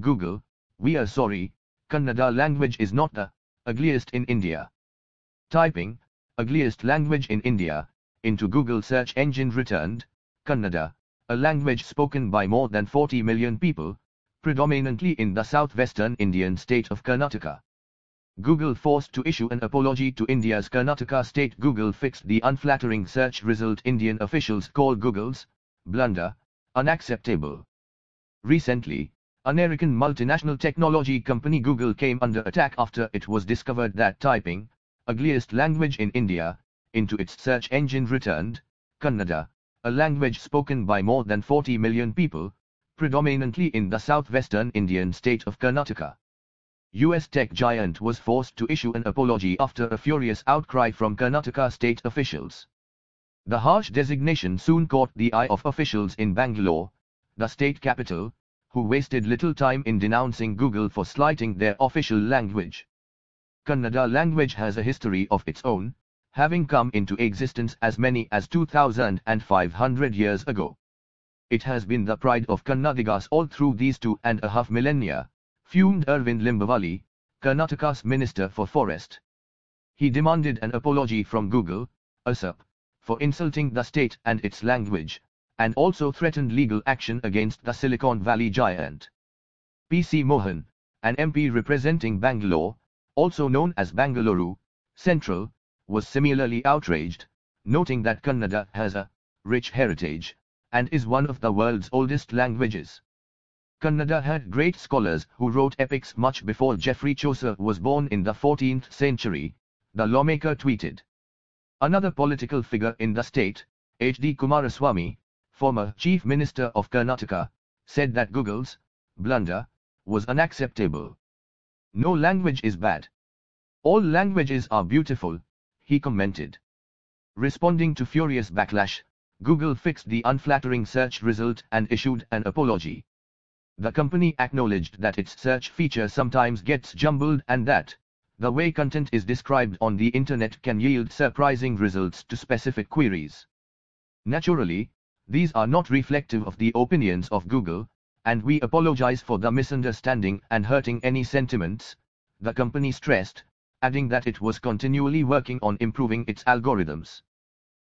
Google, we are sorry, Kannada language is not the ugliest in India. Typing, ugliest language in India, into Google search engine returned, Kannada, a language spoken by more than 40 million people, predominantly in the southwestern Indian state of Karnataka. Google forced to issue an apology to India's Karnataka state Google fixed the unflattering search result Indian officials call Google's blunder unacceptable. Recently, American multinational technology company Google came under attack after it was discovered that typing, ugliest language in India, into its search engine returned, Kannada, a language spoken by more than 40 million people, predominantly in the southwestern Indian state of Karnataka. US tech giant was forced to issue an apology after a furious outcry from Karnataka state officials. The harsh designation soon caught the eye of officials in Bangalore, the state capital, who wasted little time in denouncing Google for slighting their official language. Kannada language has a history of its own, having come into existence as many as 2,500 years ago. It has been the pride of Kannadigas all through these two and a half millennia, fumed Arvind Limbavali, Karnataka's Minister for Forest. He demanded an apology from Google, ASAP, for insulting the state and its language, and also threatened legal action against the Silicon Valley giant. P.C. Mohan, an MP representing Bangalore, also known as Bangalore Central, was similarly outraged, noting that Kannada has a rich heritage and is one of the world's oldest languages. Kannada had great scholars who wrote epics much before Geoffrey Chaucer was born in the 14th century, the lawmaker tweeted. Another political figure in the state, H.D. Kumaraswamy, former Chief Minister of Karnataka, said that Google's blunder was unacceptable. No language is bad. All languages are beautiful, he commented. Responding to furious backlash, Google fixed the unflattering search result and issued an apology. The company acknowledged that its search feature sometimes gets jumbled and that, the way content is described on the internet can yield surprising results to specific queries. Naturally, these are not reflective of the opinions of Google, and we apologize for the misunderstanding and hurting any sentiments, the company stressed, adding that it was continually working on improving its algorithms.